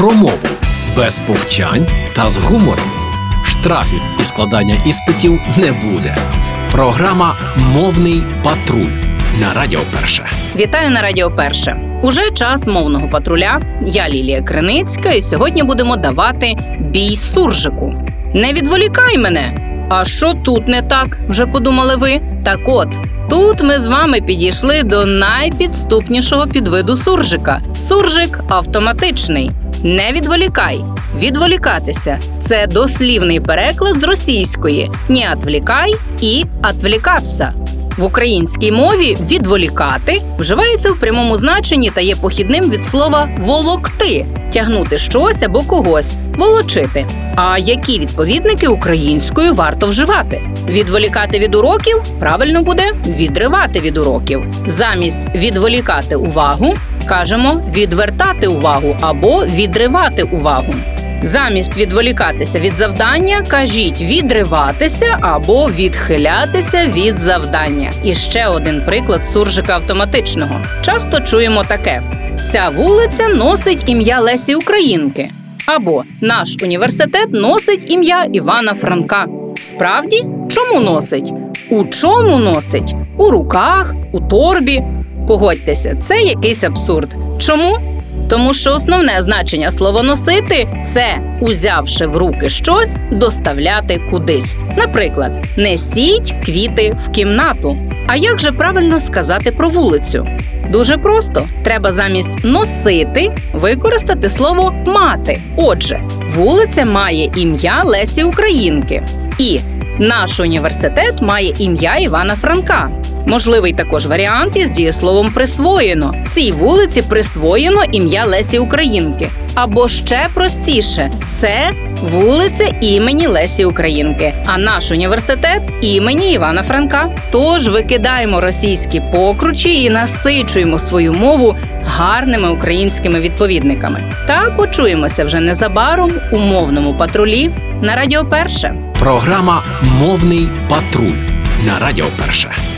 про мову без повчань та з гумором. Штрафів і складання іспитів не буде. Програма Мовний патруль на Радіо Перше. Вітаю на Радіо Перше. Уже час мовного патруля. Я Лілія Криницька, і сьогодні будемо давати бій суржику. Не відволікай мене. А що тут не так? Вже подумали ви? Так от тут ми з вами підійшли до найпідступнішого підвиду суржика. Суржик автоматичний. Не відволікай. Відволікатися це дослівний переклад з російської «не отвлікай» і «отвлікатися». В українській мові відволікати вживається в прямому значенні та є похідним від слова волокти тягнути щось або когось, волочити. А які відповідники українською варто вживати? Відволікати від уроків правильно буде відривати від уроків. Замість відволікати увагу кажемо відвертати увагу або відривати увагу. Замість відволікатися від завдання, кажіть відриватися або відхилятися від завдання. І ще один приклад суржика автоматичного. Часто чуємо таке: ця вулиця носить ім'я Лесі Українки. Або наш університет носить ім'я Івана Франка. Справді, чому носить? У чому носить? У руках, у торбі. Погодьтеся, це якийсь абсурд. Чому? Тому що основне значення слова носити це, узявши в руки щось, доставляти кудись. Наприклад, несіть квіти в кімнату. А як же правильно сказати про вулицю? Дуже просто треба замість носити використати слово мати. Отже, вулиця має ім'я Лесі Українки, і наш університет має ім'я Івана Франка. Можливий також варіант із дієсловом присвоєно. Цій вулиці присвоєно ім'я Лесі Українки. Або ще простіше це вулиця імені Лесі Українки, а наш університет імені Івана Франка. Тож викидаємо російські покручі і насичуємо свою мову гарними українськими відповідниками. Та почуємося вже незабаром у мовному патрулі на Радіо Перше. Програма Мовний патруль на Радіо Перше.